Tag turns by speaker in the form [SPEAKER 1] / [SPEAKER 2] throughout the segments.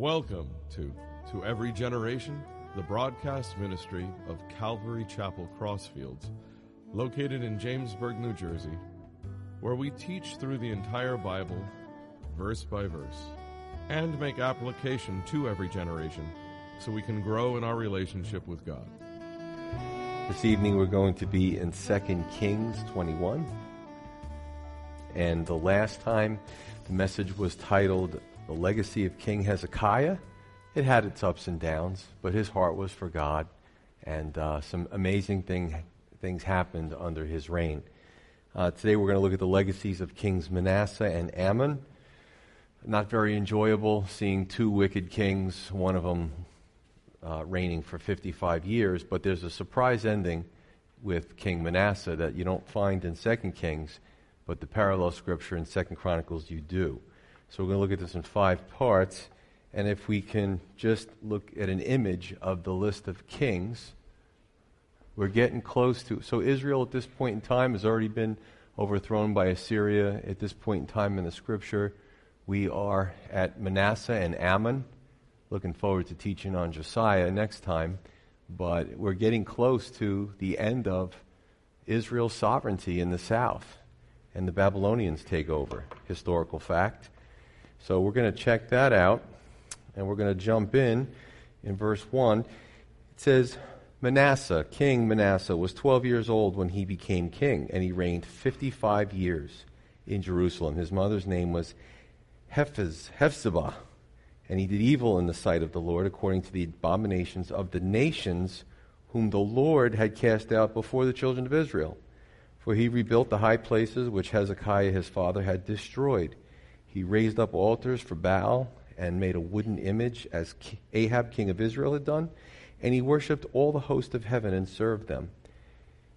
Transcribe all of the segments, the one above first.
[SPEAKER 1] Welcome to To Every Generation, the broadcast ministry of Calvary Chapel Crossfields, located in Jamesburg, New Jersey, where we teach through the entire Bible, verse by verse, and make application to every generation so we can grow in our relationship with God.
[SPEAKER 2] This evening we're going to be in 2 Kings 21. And the last time the message was titled The Legacy of King Hezekiah. It had its ups and downs, but his heart was for God, and uh, some amazing thing, things happened under his reign. Uh, today we're going to look at the legacies of Kings Manasseh and Amon. Not very enjoyable seeing two wicked kings, one of them uh, reigning for 55 years, but there's a surprise ending with King Manasseh that you don't find in 2 Kings, but the parallel scripture in 2 Chronicles you do. So we're going to look at this in five parts. And if we can just look at an image of the list of kings, we're getting close to. So Israel at this point in time has already been overthrown by Assyria. At this point in time in the scripture, we are at Manasseh and Amon. Looking forward to teaching on Josiah next time. But we're getting close to the end of Israel's sovereignty in the south. And the Babylonians take over. Historical fact. So we're going to check that out. And we're going to jump in in verse 1. It says, Manasseh, King Manasseh, was 12 years old when he became king, and he reigned 55 years in Jerusalem. His mother's name was Hephzibah, and he did evil in the sight of the Lord according to the abominations of the nations whom the Lord had cast out before the children of Israel. For he rebuilt the high places which Hezekiah his father had destroyed. He raised up altars for Baal and made a wooden image, as Ahab, king of Israel, had done, and he worshipped all the host of heaven and served them.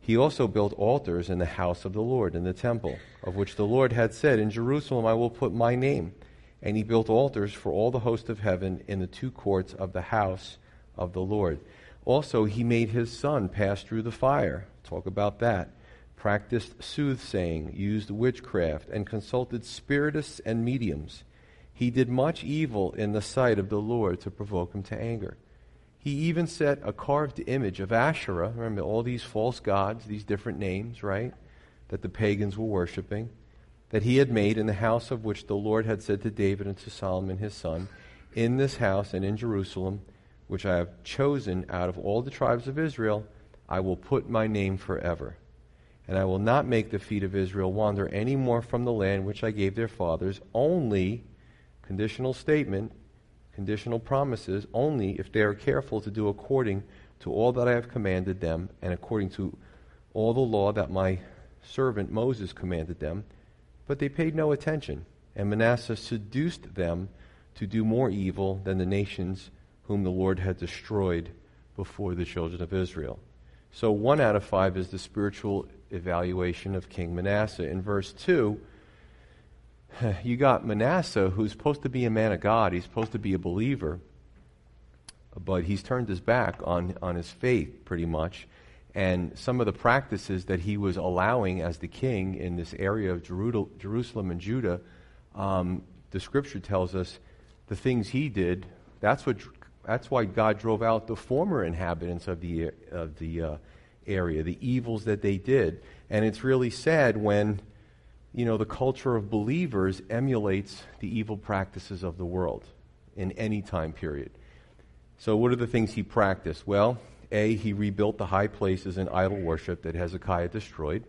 [SPEAKER 2] He also built altars in the house of the Lord, in the temple, of which the Lord had said, In Jerusalem I will put my name. And he built altars for all the host of heaven in the two courts of the house of the Lord. Also, he made his son pass through the fire. Talk about that. Practiced soothsaying, used witchcraft, and consulted spiritists and mediums. He did much evil in the sight of the Lord to provoke him to anger. He even set a carved image of Asherah. Remember all these false gods, these different names, right? That the pagans were worshiping, that he had made in the house of which the Lord had said to David and to Solomon his son, In this house and in Jerusalem, which I have chosen out of all the tribes of Israel, I will put my name forever. And I will not make the feet of Israel wander any more from the land which I gave their fathers, only conditional statement, conditional promises, only if they are careful to do according to all that I have commanded them and according to all the law that my servant Moses commanded them. But they paid no attention, and Manasseh seduced them to do more evil than the nations whom the Lord had destroyed before the children of Israel. So, one out of five is the spiritual evaluation of King Manasseh. In verse 2, you got Manasseh, who's supposed to be a man of God, he's supposed to be a believer, but he's turned his back on, on his faith pretty much. And some of the practices that he was allowing as the king in this area of Jerusalem and Judah, um, the scripture tells us the things he did, that's, what, that's why God drove out the former inhabitants of the, of the uh, area, the evils that they did. And it's really sad when you know, the culture of believers emulates the evil practices of the world in any time period. So, what are the things he practiced? Well, A, he rebuilt the high places in idol worship that Hezekiah destroyed.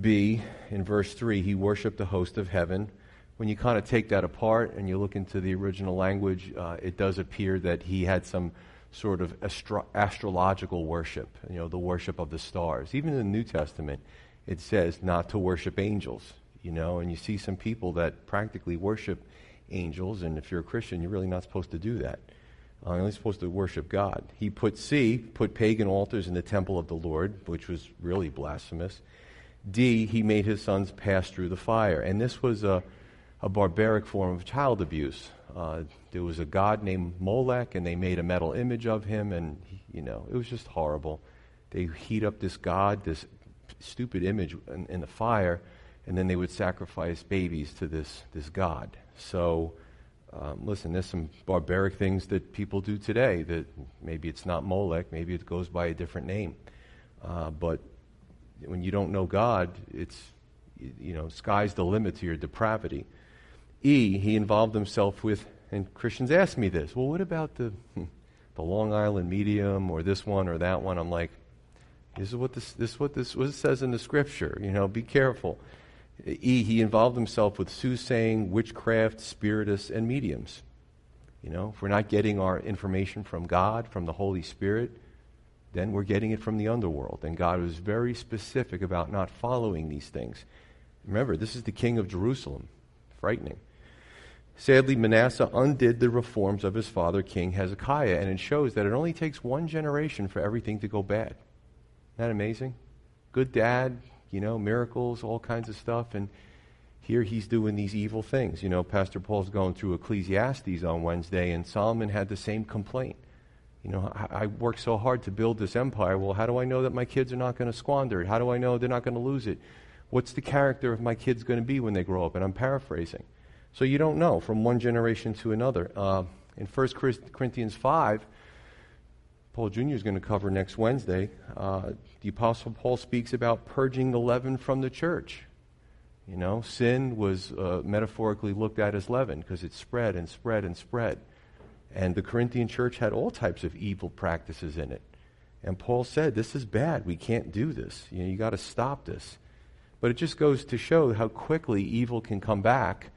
[SPEAKER 2] B, in verse 3, he worshiped the host of heaven. When you kind of take that apart and you look into the original language, uh, it does appear that he had some sort of astro- astrological worship, you know, the worship of the stars. Even in the New Testament, it says not to worship angels, you know, and you see some people that practically worship angels, and if you're a Christian, you're really not supposed to do that. Uh, you're only supposed to worship God. He put C, put pagan altars in the temple of the Lord, which was really blasphemous. D, he made his sons pass through the fire. And this was a, a barbaric form of child abuse. Uh, there was a god named Molech, and they made a metal image of him, and, you know, it was just horrible. They heat up this god, this stupid image in, in, the fire, and then they would sacrifice babies to this, this god. So Um, listen, there's some barbaric things that people do today that maybe it's not Molech, maybe it goes by a different name. Uh, but when you don't know God, it's, you know, sky's the limit to your depravity. E, he involved himself with, and Christians ask me this, well, what about the, hmm, the Long Island medium or this one or that one? I'm like, this is what this, this is what this what it says in the scripture. You know, be careful. E, he involved himself with soothsaying, witchcraft, spiritists, and mediums. You know, if we're not getting our information from God, from the Holy Spirit, then we're getting it from the underworld. And God was very specific about not following these things. Remember, this is the king of Jerusalem. Frightening. Sadly, Manasseh undid the reforms of his father, King Hezekiah, and it shows that it only takes one generation for everything to go bad. Isn't that amazing? Good dad, you know, miracles, all kinds of stuff. And here he's doing these evil things. You know, Pastor Paul's going through Ecclesiastes on Wednesday, and Solomon had the same complaint. You know, I, I worked so hard to build this empire. Well, how do I know that my kids are not going to squander it? How do I know they're not going to lose it? What's the character of my kids going to be when they grow up? And I'm paraphrasing. So you don't know from one generation to another. Uh, in 1 Corinthians 5, Paul Jr. is going to cover next Wednesday. Uh, the Apostle Paul speaks about purging the leaven from the church. You know, sin was uh, metaphorically looked at as leaven because it spread and spread and spread. And the Corinthian church had all types of evil practices in it. And Paul said, This is bad. We can't do this. You know, you got to stop this. But it just goes to show how quickly evil can come back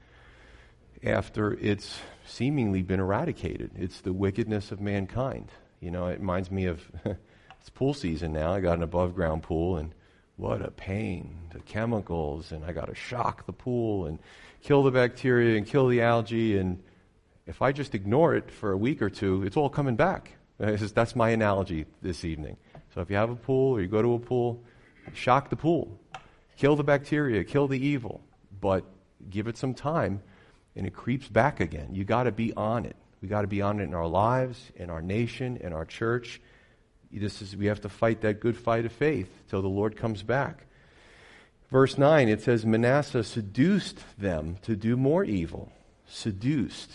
[SPEAKER 2] after it's seemingly been eradicated. It's the wickedness of mankind. You know, it reminds me of it's pool season now. I got an above ground pool, and what a pain. The chemicals, and I got to shock the pool and kill the bacteria and kill the algae. And if I just ignore it for a week or two, it's all coming back. That's my analogy this evening. So if you have a pool or you go to a pool, shock the pool, kill the bacteria, kill the evil, but give it some time and it creeps back again. You got to be on it. We got to be on it in our lives, in our nation, in our church. This is, we have to fight that good fight of faith till the Lord comes back. Verse 9, it says, Manasseh seduced them to do more evil. Seduced.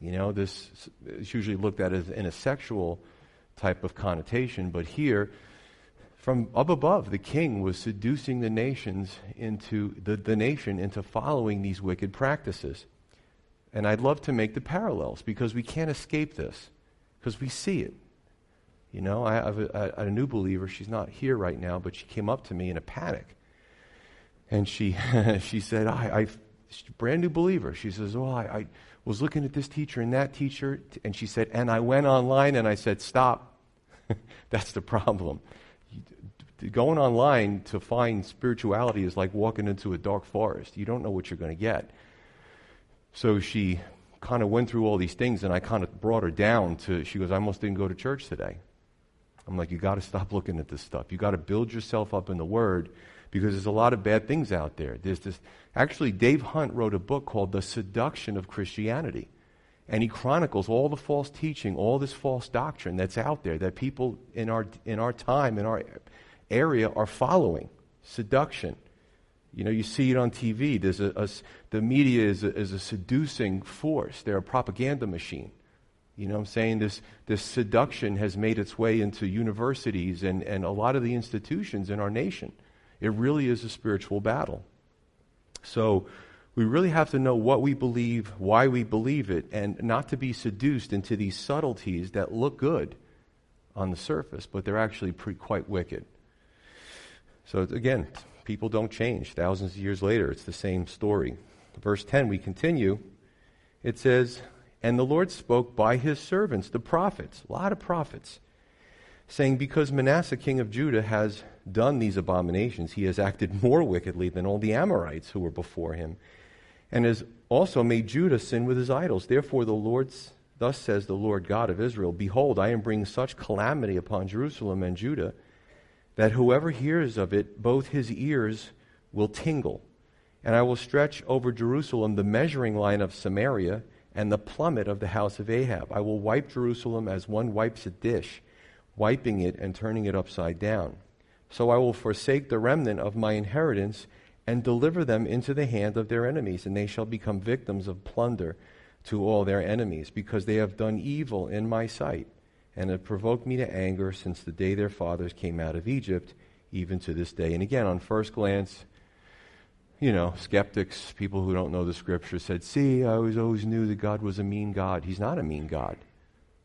[SPEAKER 2] You know, this is usually looked at as in a sexual type of connotation, but here, from up above, the king was seducing the nations into the, the nation into following these wicked practices. And I'd love to make the parallels because we can't escape this because we see it. You know, I have a, a, a, new believer. She's not here right now, but she came up to me in a panic. And she, she said, I, I brand new believer. She says, Oh, I, I was looking at this teacher and that teacher. And she said, And I went online and I said, Stop. That's the problem. Going online to find spirituality is like walking into a dark forest. You don't know what you're going to get. So she kind of went through all these things, and I kind of brought her down to, she goes, I almost didn't go to church today. I'm like, you got to stop looking at this stuff. You got to build yourself up in the Word because there's a lot of bad things out there. There's this, actually, Dave Hunt wrote a book called The Seduction of Christianity. And he chronicles all the false teaching, all this false doctrine that's out there that people in our, in our time, in our area, are following. Seduction. You know, you see it on TV. There's a, a the media is a, is a seducing force. They're a propaganda machine. You know I'm saying? This, this seduction has made its way into universities and, and a lot of the institutions in our nation. It really is a spiritual battle. So we really have to know what we believe, why we believe it, and not to be seduced into these subtleties that look good on the surface, but they're actually pretty, quite wicked. So again, People don't change. Thousands of years later, it's the same story. Verse 10, we continue. It says, And the Lord spoke by his servants, the prophets, a lot of prophets, saying, Because Manasseh, king of Judah, has done these abominations, he has acted more wickedly than all the Amorites who were before him, and has also made Judah sin with his idols. Therefore, the Lord's, thus says the Lord God of Israel Behold, I am bringing such calamity upon Jerusalem and Judah that whoever hears of it, both his ears will tingle. And I will stretch over Jerusalem the measuring line of Samaria and the plummet of the house of Ahab. I will wipe Jerusalem as one wipes a dish, wiping it and turning it upside down. So I will forsake the remnant of my inheritance and deliver them into the hand of their enemies, and they shall become victims of plunder to all their enemies, because they have done evil in my sight, and have provoked me to anger since the day their fathers came out of Egypt, even to this day. And again, on first glance, you know, skeptics, people who don't know the scripture, said, See, I always, always knew that God was a mean God. He's not a mean God.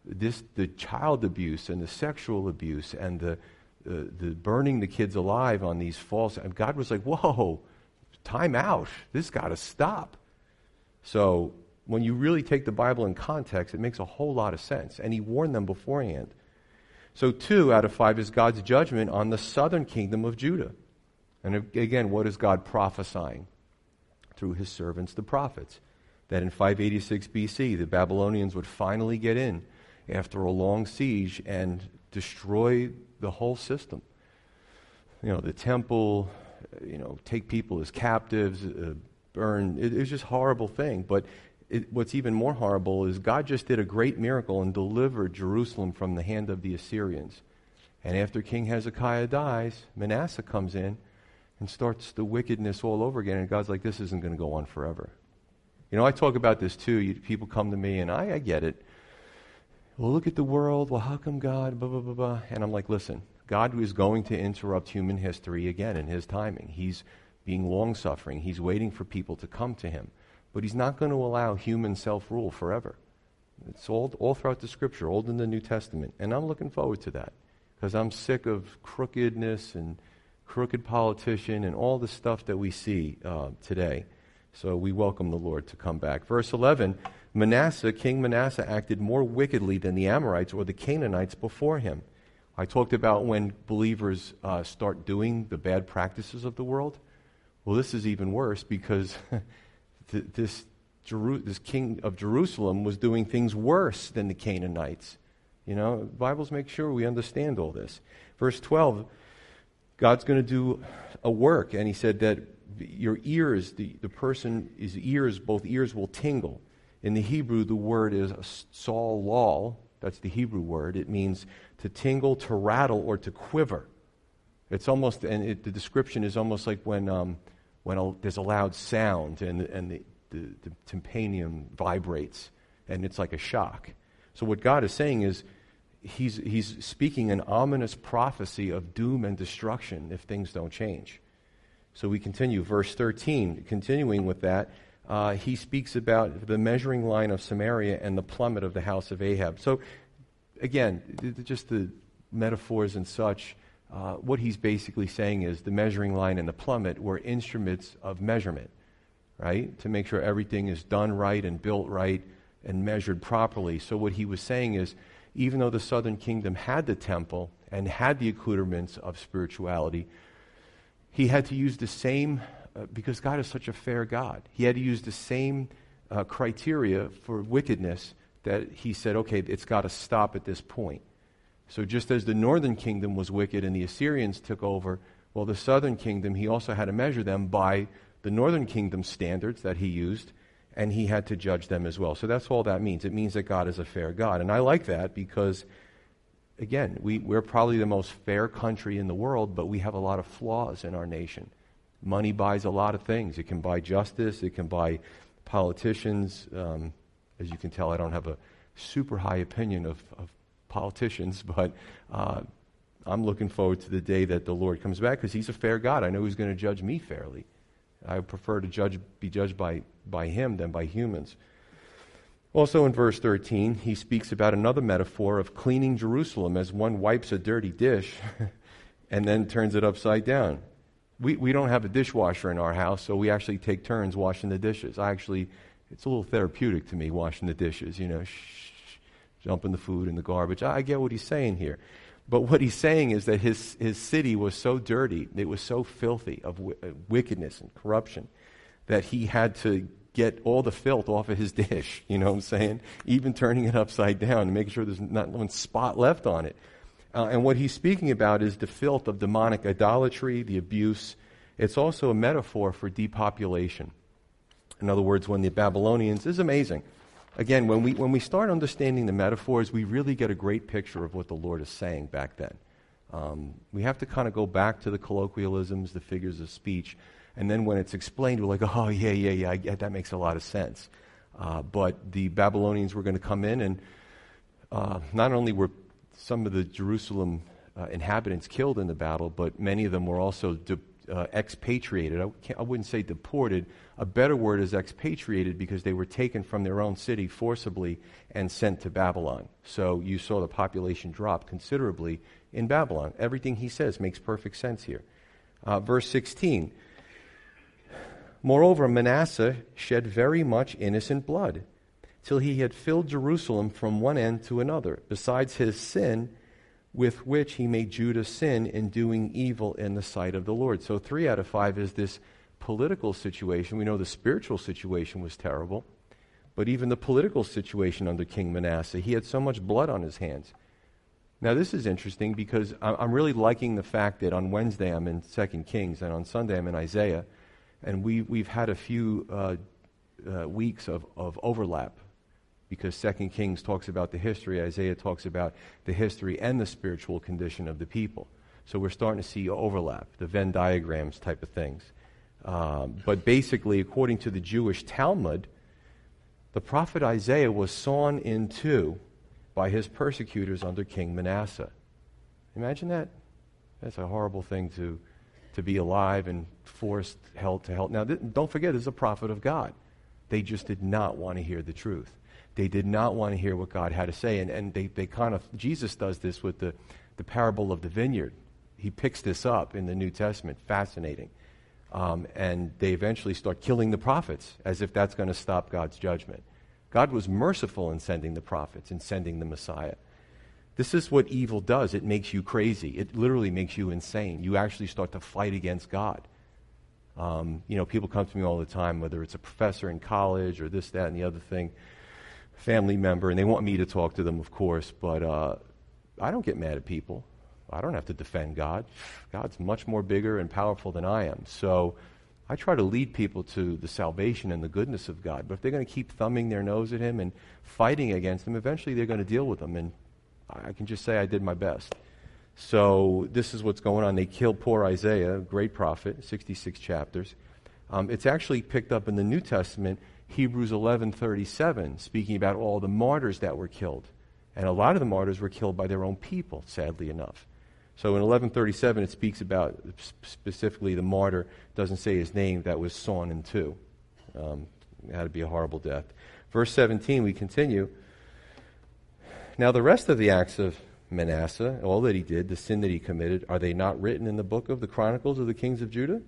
[SPEAKER 2] This, the child abuse and the sexual abuse and the, uh, the burning the kids alive on these false, God was like, Whoa, time out. This got to stop. So when you really take the Bible in context, it makes a whole lot of sense. And he warned them beforehand. So, two out of five is God's judgment on the southern kingdom of Judah. And again, what is God prophesying? Through his servants, the prophets. That in 586 BC, the Babylonians would finally get in after a long siege and destroy the whole system. You know, the temple, you know, take people as captives, uh, burn. It, it was just a horrible thing. But it, what's even more horrible is God just did a great miracle and delivered Jerusalem from the hand of the Assyrians. And after King Hezekiah dies, Manasseh comes in and starts the wickedness all over again. And God's like, this isn't going to go on forever. You know, I talk about this too. You, people come to me, and I, I get it. Well, look at the world. Well, how come God? Blah, blah, blah, blah. And I'm like, listen, God is going to interrupt human history again in his timing. He's being long suffering, he's waiting for people to come to him. But he's not going to allow human self rule forever. It's all, all throughout the scripture, old in the New Testament. And I'm looking forward to that because I'm sick of crookedness and crooked politician and all the stuff that we see uh, today. So we welcome the Lord to come back. Verse 11 Manasseh, King Manasseh, acted more wickedly than the Amorites or the Canaanites before him. I talked about when believers uh, start doing the bad practices of the world. Well, this is even worse because th- this, Jeru- this king of Jerusalem was doing things worse than the Canaanites. You know, Bibles make sure we understand all this. Verse 12, God's going to do a work, and he said that your ears, the, the person's ears, both ears will tingle. In the Hebrew, the word is saul lal. That's the Hebrew word. It means to tingle, to rattle, or to quiver. It's almost, and it, the description is almost like when um, when a, there's a loud sound and, and the, the, the tympanium vibrates and it's like a shock. So, what God is saying is, he's, he's speaking an ominous prophecy of doom and destruction if things don't change. So, we continue. Verse 13, continuing with that, uh, he speaks about the measuring line of Samaria and the plummet of the house of Ahab. So, again, just the metaphors and such uh, what he's basically saying is the measuring line and the plummet were instruments of measurement, right? To make sure everything is done right and built right and measured properly. So, what he was saying is, even though the southern kingdom had the temple and had the accoutrements of spirituality, he had to use the same, uh, because God is such a fair God, he had to use the same uh, criteria for wickedness that he said, okay, it's got to stop at this point. So just as the northern kingdom was wicked and the Assyrians took over, well, the southern kingdom, he also had to measure them by the northern kingdom standards that he used, and he had to judge them as well. So that's all that means. It means that God is a fair God. And I like that because, again, we, we're probably the most fair country in the world, but we have a lot of flaws in our nation. Money buys a lot of things. It can buy justice, it can buy politicians. Um, as you can tell, I don't have a super high opinion of, of politicians, but uh, I'm looking forward to the day that the Lord comes back because He's a fair God. I know He's going to judge me fairly. I prefer to judge, be judged by, by Him than by humans. Also in verse 13, he speaks about another metaphor of cleaning Jerusalem as one wipes a dirty dish and then turns it upside down. We, we don't have a dishwasher in our house, so we actually take turns washing the dishes. I actually, it's a little therapeutic to me washing the dishes, you know. Shh, dumping the food in the garbage. I, I get what he's saying here. But what he's saying is that his, his city was so dirty, it was so filthy of w- uh, wickedness and corruption, that he had to get all the filth off of his dish, you know what I'm saying? Even turning it upside down and making sure there's not one spot left on it. Uh, and what he's speaking about is the filth of demonic idolatry, the abuse. It's also a metaphor for depopulation. In other words, when the Babylonians, is amazing again, when we, when we start understanding the metaphors, we really get a great picture of what the Lord is saying back then. Um, we have to kind of go back to the colloquialisms, the figures of speech, and then when it's explained, we're like, oh, yeah, yeah, yeah, get, that makes a lot of sense. Uh, but the Babylonians were going to come in, and uh, not only were some of the Jerusalem uh, inhabitants killed in the battle, but many of them were also uh, expatriated. I, I, wouldn't say deported. A better word is expatriated because they were taken from their own city forcibly and sent to Babylon. So you saw the population drop considerably in Babylon. Everything he says makes perfect sense here. Uh, verse 16 Moreover, Manasseh shed very much innocent blood, till he had filled Jerusalem from one end to another, besides his sin with which he made Judah sin in doing evil in the sight of the Lord. So, three out of five is this political situation. We know the spiritual situation was terrible, but even the political situation under King Manasseh, he had so much blood on his hands. Now, this is interesting because I'm really liking the fact that on Wednesday I'm in Second Kings and on Sunday I'm in Isaiah and we, we've had a few uh, uh, weeks of, of overlap because Second Kings talks about the history, Isaiah talks about the history and the spiritual condition of the people. So we're starting to see overlap, the Venn diagrams type of things. Um, but basically, according to the Jewish Talmud, the prophet Isaiah was sawn in two by his persecutors under King Manasseh. Imagine that. That's a horrible thing to, to be alive and forced hell to hell. Now, th- don't forget, is a prophet of God. They just did not want to hear the truth. They did not want to hear what God had to say. And, and they, they kind of, Jesus does this with the, the parable of the vineyard. He picks this up in the New Testament. Fascinating. Um, and they eventually start killing the prophets as if that's going to stop God's judgment. God was merciful in sending the prophets and sending the Messiah. This is what evil does. It makes you crazy. It literally makes you insane. You actually start to fight against God. Um, you know, people come to me all the time, whether it's a professor in college or this, that, and the other thing, family member, and they want me to talk to them, of course, but uh, I don't get mad at people. I don't have to defend God. God's much more bigger and powerful than I am. So I try to lead people to the salvation and the goodness of God. But if they're going to keep thumbing their nose at Him and fighting against Him, eventually they're going to deal with Him. And I can just say I did my best. So this is what's going on. They killed poor Isaiah, great prophet, 66 chapters. Um, it's actually picked up in the New Testament, Hebrews 11:37, speaking about all the martyrs that were killed, and a lot of the martyrs were killed by their own people. Sadly enough. So in 11:37, it speaks about specifically the martyr. Doesn't say his name. That was sawn in two. Um, it had to be a horrible death. Verse 17, we continue. Now, the rest of the acts of Manasseh, all that he did, the sin that he committed, are they not written in the book of the Chronicles of the kings of Judah?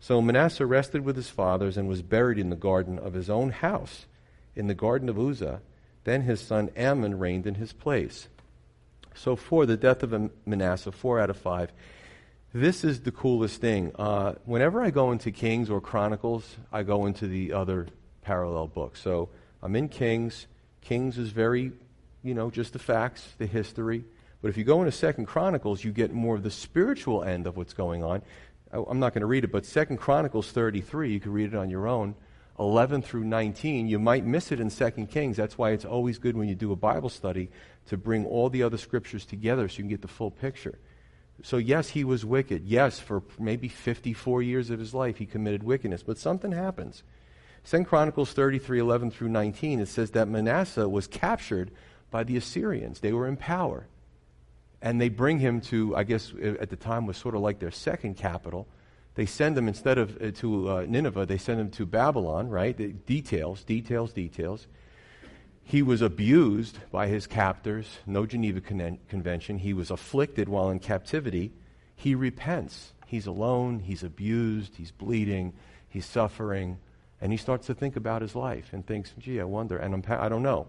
[SPEAKER 2] So Manasseh rested with his fathers and was buried in the garden of his own house, in the garden of Uzzah. Then his son Amon reigned in his place. So, for the death of Manasseh, four out of five. This is the coolest thing. Uh, whenever I go into Kings or Chronicles, I go into the other parallel books. So, I'm in Kings. Kings is very you know, just the facts, the history. But if you go into Second Chronicles, you get more of the spiritual end of what's going on. I'm not going to read it, but Second Chronicles 33, you can read it on your own. 11 through 19, you might miss it in Second Kings. That's why it's always good when you do a Bible study to bring all the other scriptures together so you can get the full picture. So, yes, he was wicked. Yes, for maybe 54 years of his life, he committed wickedness. But something happens. Second Chronicles 33, 11 through 19, it says that Manasseh was captured by the Assyrians. They were in power. And they bring him to, I guess at the time was sort of like their second capital. They send him instead of uh, to uh, Nineveh, they send him to Babylon, right? The details, details, details. He was abused by his captors, no Geneva Con- Convention. He was afflicted while in captivity. He repents. He's alone, he's abused, he's bleeding, he's suffering, and he starts to think about his life and thinks, gee, I wonder, and I'm, I don't know.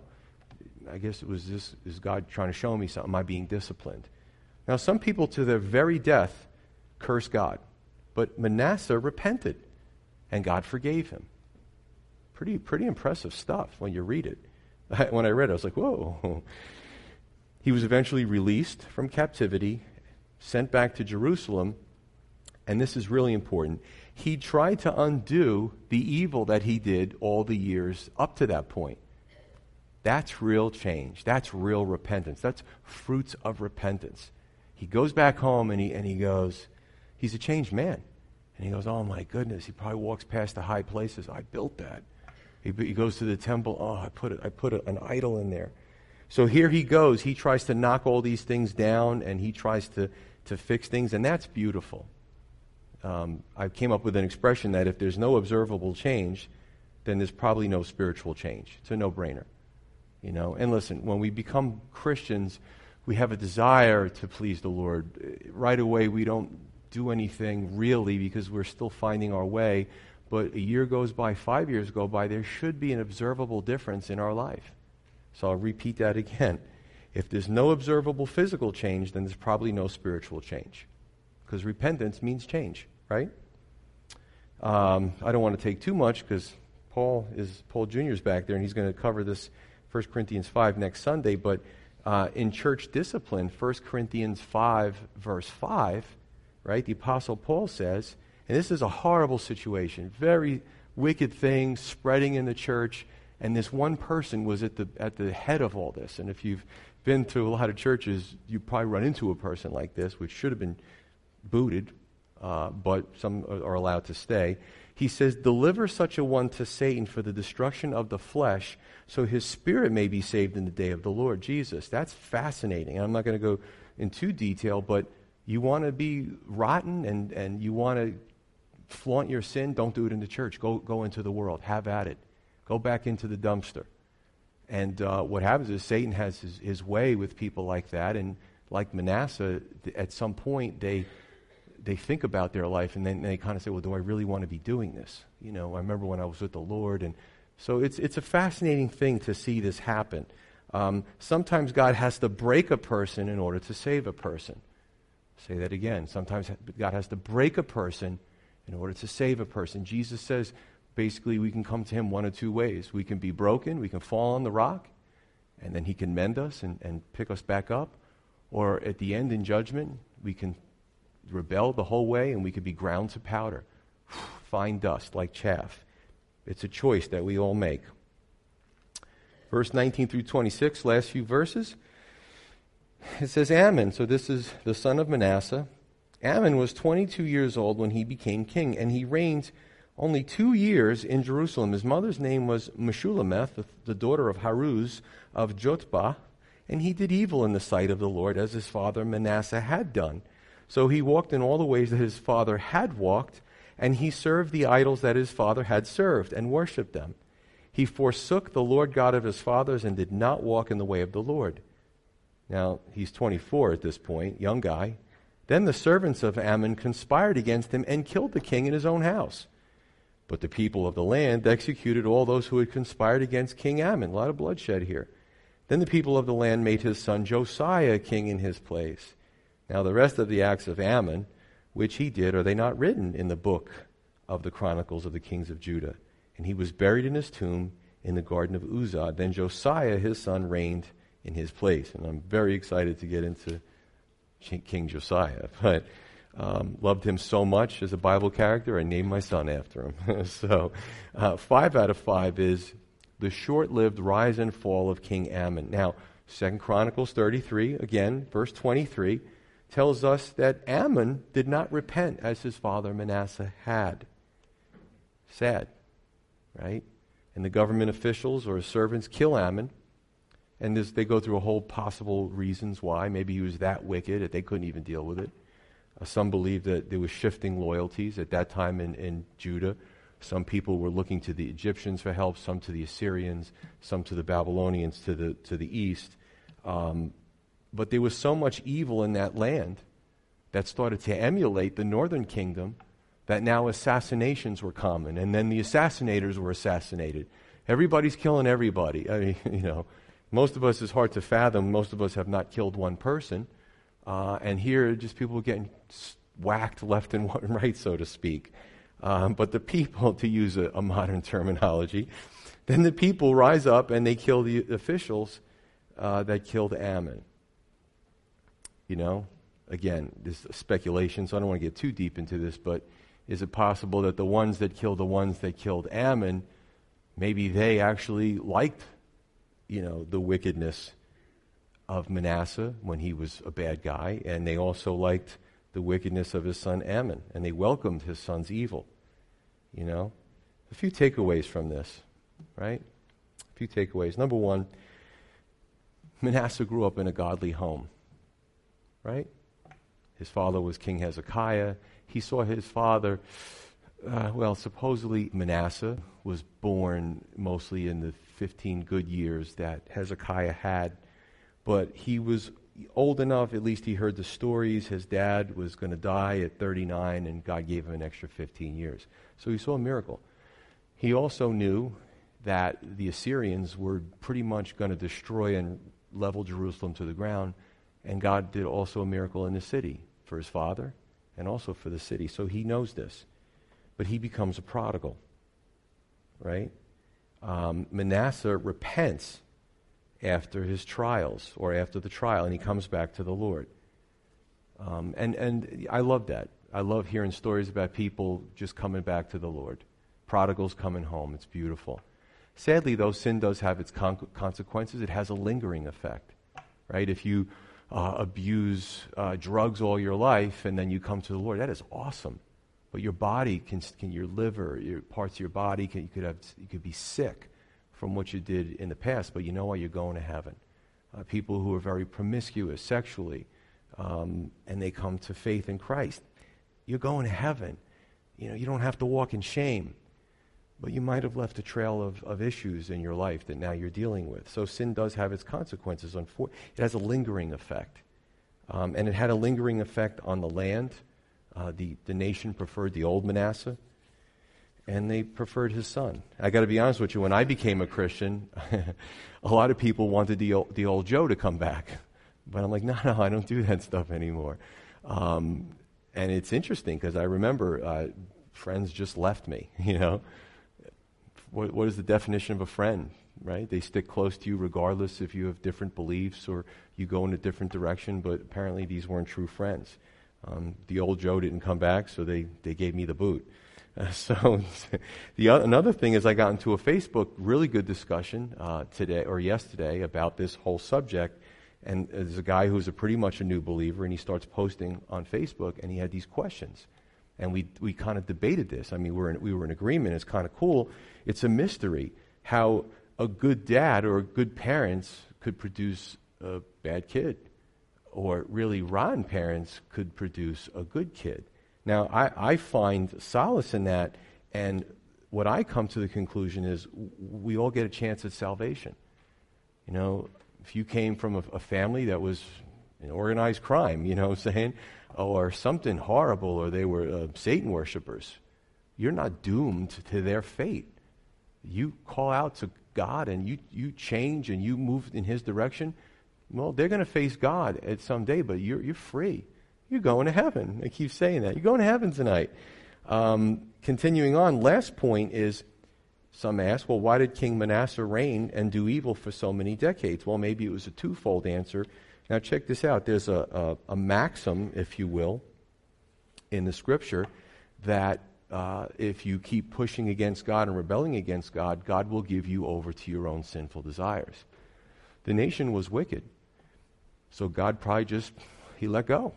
[SPEAKER 2] I guess it was this is God trying to show me something. Am I being disciplined? Now, some people to their very death curse God, but Manasseh repented, and God forgave him. Pretty, pretty impressive stuff when you read it. when I read it, I was like, whoa. He was eventually released from captivity, sent back to Jerusalem, and this is really important. He tried to undo the evil that he did all the years up to that point. That's real change. That's real repentance. That's fruits of repentance. He goes back home and he, and he goes, he's a changed man. And he goes, oh my goodness. He probably walks past the high places. I built that. He, he goes to the temple. Oh, I put, a, I put a, an idol in there. So here he goes. He tries to knock all these things down and he tries to, to fix things, and that's beautiful. Um, I came up with an expression that if there's no observable change, then there's probably no spiritual change. It's a no brainer. You know, and listen, when we become Christians, we have a desire to please the Lord. Right away, we don't do anything really because we're still finding our way. But a year goes by, five years go by, there should be an observable difference in our life. So I'll repeat that again. If there's no observable physical change, then there's probably no spiritual change. Because repentance means change, right? Um, I don't want to take too much because Paul is Paul Jr. is back there and he's going to cover this 1 Corinthians 5 next Sunday. But uh, in church discipline, 1 Corinthians 5, verse 5, right, the Apostle Paul says, and this is a horrible situation, very wicked things spreading in the church, and this one person was at the, at the head of all this. And if you've been to a lot of churches, you probably run into a person like this, which should have been booted, uh, but some are allowed to stay. He says, Deliver such a one to Satan for the destruction of the flesh, so his spirit may be saved in the day of the Lord Jesus. That's fascinating. I'm not going to go into detail, but you want to be rotten and, and you want to flaunt your sin, don't do it in the church. Go, go into the world. Have at it. Go back into the dumpster. And uh, what happens is Satan has his, his way with people like that. And like Manasseh, at some point, they they think about their life and then they kind of say, well, do I really want to be doing this? You know, I remember when I was with the Lord. And so it's, it's a fascinating thing to see this happen. Um, sometimes God has to break a person in order to save a person. Say that again. Sometimes God has to break a person in order to save a person. Jesus says basically we can come to him one of two ways. We can be broken, we can fall on the rock, and then he can mend us and, and pick us back up. Or at the end in judgment, we can rebel the whole way and we could be ground to powder, fine dust like chaff. It's a choice that we all make. Verse 19 through 26, last few verses. It says Amon, so this is the son of Manasseh. Amon was 22 years old when he became king, and he reigned only two years in Jerusalem. His mother's name was Meshullemeth, the daughter of Haruz of Jotbah, and he did evil in the sight of the Lord as his father Manasseh had done. So he walked in all the ways that his father had walked, and he served the idols that his father had served and worshipped them. He forsook the Lord God of his fathers and did not walk in the way of the Lord. Now, he's 24 at this point, young guy. Then the servants of Amon conspired against him and killed the king in his own house. But the people of the land executed all those who had conspired against King Amon. A lot of bloodshed here. Then the people of the land made his son Josiah king in his place. Now, the rest of the acts of Amon, which he did, are they not written in the book of the Chronicles of the Kings of Judah? And he was buried in his tomb in the garden of Uzzah. Then Josiah, his son, reigned in his place. And I'm very excited to get into King Josiah. But um, loved him so much as a Bible character, I named my son after him. so, uh, five out of five is the short-lived rise and fall of King Amon. Now, Second Chronicles 33, again, verse 23 tells us that Amon did not repent as his father Manasseh had. Sad, right? And the government officials or his servants kill Amon. And they go through a whole possible reasons why. Maybe he was that wicked that they couldn't even deal with it. Uh, some believe that there was shifting loyalties at that time in, in Judah. Some people were looking to the Egyptians for help, some to the Assyrians, some to the Babylonians to the, to the east. Um, but there was so much evil in that land that started to emulate the northern kingdom that now assassinations were common. And then the assassinators were assassinated. Everybody's killing everybody. I mean, you know, most of us is hard to fathom. Most of us have not killed one person. Uh, and here, just people getting whacked left and right, so to speak. Um, but the people, to use a, a modern terminology, then the people rise up and they kill the officials uh, that killed Amon. You know, again, this is speculation, so I don't want to get too deep into this, but is it possible that the ones that killed the ones that killed Amon, maybe they actually liked, you know, the wickedness of Manasseh when he was a bad guy, and they also liked the wickedness of his son Amon, and they welcomed his son's evil. You know? A few takeaways from this. right? A few takeaways. Number one, Manasseh grew up in a godly home, right? His father was King Hezekiah. He saw his father, uh, well, supposedly Manasseh was born mostly in the 15 good years that Hezekiah had, but he was old enough, at least he heard the stories. His dad was going to die at 39, and God gave him an extra 15 years. So he saw a miracle. He also knew that the Assyrians were pretty much going to destroy and level Jerusalem to the ground, and God did also a miracle in the city for his father and also for the city. So he knows this. But he becomes a prodigal, right? Um, Manasseh repents after his trials or after the trial, and he comes back to the Lord. Um, and, and I love that. I love hearing stories about people just coming back to the Lord, prodigals coming home. It's beautiful. Sadly, though, sin does have its con- consequences. It has a lingering effect, right? If you uh, abuse uh, drugs all your life and then you come to the Lord, that is awesome. But your body can, can your liver, your parts of your body, can, you could have, you could be sick from what you did in the past. But you know what? You're going to heaven. Uh, people who are very promiscuous sexually, um, and they come to faith in Christ, you're going to heaven. You know, you don't have to walk in shame. But you might have left a trail of, of issues in your life that now you're dealing with. So sin does have its consequences. It has a lingering effect. Um, and it had a lingering effect on the land. Uh, the, the nation preferred the old Manasseh, and they preferred his son. I got to be honest with you, when I became a Christian, a lot of people wanted the old, the old Joe to come back. But I'm like, no, no, I don't do that stuff anymore. Um, and it's interesting because I remember uh, friends just left me, you know what, what is the definition of a friend, right? They stick close to you regardless if you have different beliefs or you go in a different direction, but apparently these weren't true friends. Um, the old Joe didn't come back, so they, they gave me the boot. Uh, so the another thing is I got into a Facebook really good discussion uh, today or yesterday about this whole subject. And there's a guy who's a pretty much a new believer, and he starts posting on Facebook, and he had these questions. And we, we kind of debated this. I mean, we were in, we were in agreement. It's kind of cool. It's a mystery how a good dad or good parents could produce a bad kid, or really rotten parents could produce a good kid. Now, I, I find solace in that, and what I come to the conclusion is we all get a chance at salvation. You know, if you came from a, a family that was an organized crime, you know what I'm saying? Or something horrible, or they were uh, Satan worshippers, you're not doomed to their fate. You call out to God and you, you change and you move in His direction. Well, they're going to face God at some day, but you're, you're free. You're going to heaven. I keep saying that. You're going to heaven tonight. Um, continuing on, last point is some ask, well, why did King Manasseh reign and do evil for so many decades? Well, maybe it was a twofold answer. Now, check this out. There's a, a, a maxim, if you will, in the scripture that uh, if you keep pushing against God and rebelling against God, God will give you over to your own sinful desires. The nation was wicked. So God probably just, he let go.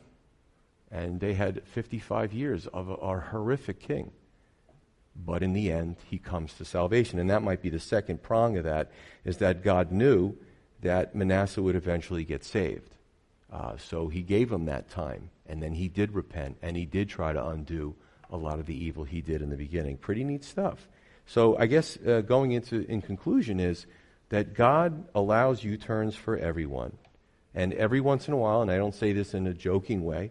[SPEAKER 2] And they had 55 years of a, a horrific king. But in the end, he comes to salvation. And that might be the second prong of that, is that God knew that Manasseh would eventually get saved. Uh, so he gave him that time, and then he did repent, and he did try to undo a lot of the evil he did in the beginning. Pretty neat stuff. So I guess uh, going into in conclusion is that God allows U-turns for everyone, and every once in a while, and I don't say this in a joking way,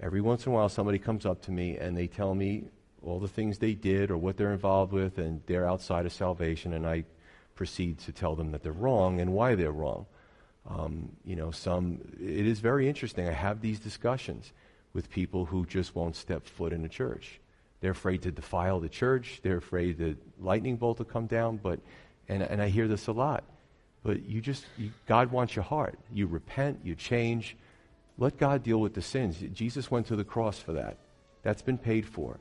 [SPEAKER 2] every once in a while somebody comes up to me and they tell me all the things they did or what they're involved with, and they're outside of salvation, and I proceed to tell them that they're wrong and why they're wrong. Um, you know, some, it is very interesting. I have these discussions with people who just won't step foot in a church. They're afraid to defile the church. They're afraid that lightning bolt will come down. But, and, and I hear this a lot. But you just, you, God wants your heart. You repent, you change. Let God deal with the sins. Jesus went to the cross for that. That's been paid for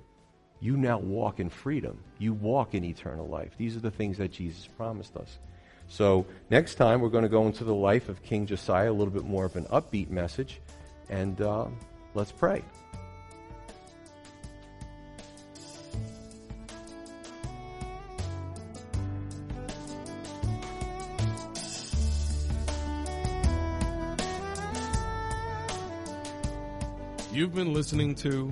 [SPEAKER 2] you now walk in freedom. You walk in eternal life. These are the things that Jesus promised us. So, next time we're going to go into the life of King Josiah, a little bit more of an upbeat message. And uh, let's pray.
[SPEAKER 1] You've been listening to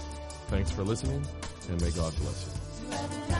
[SPEAKER 1] Thanks for listening, and may God bless you.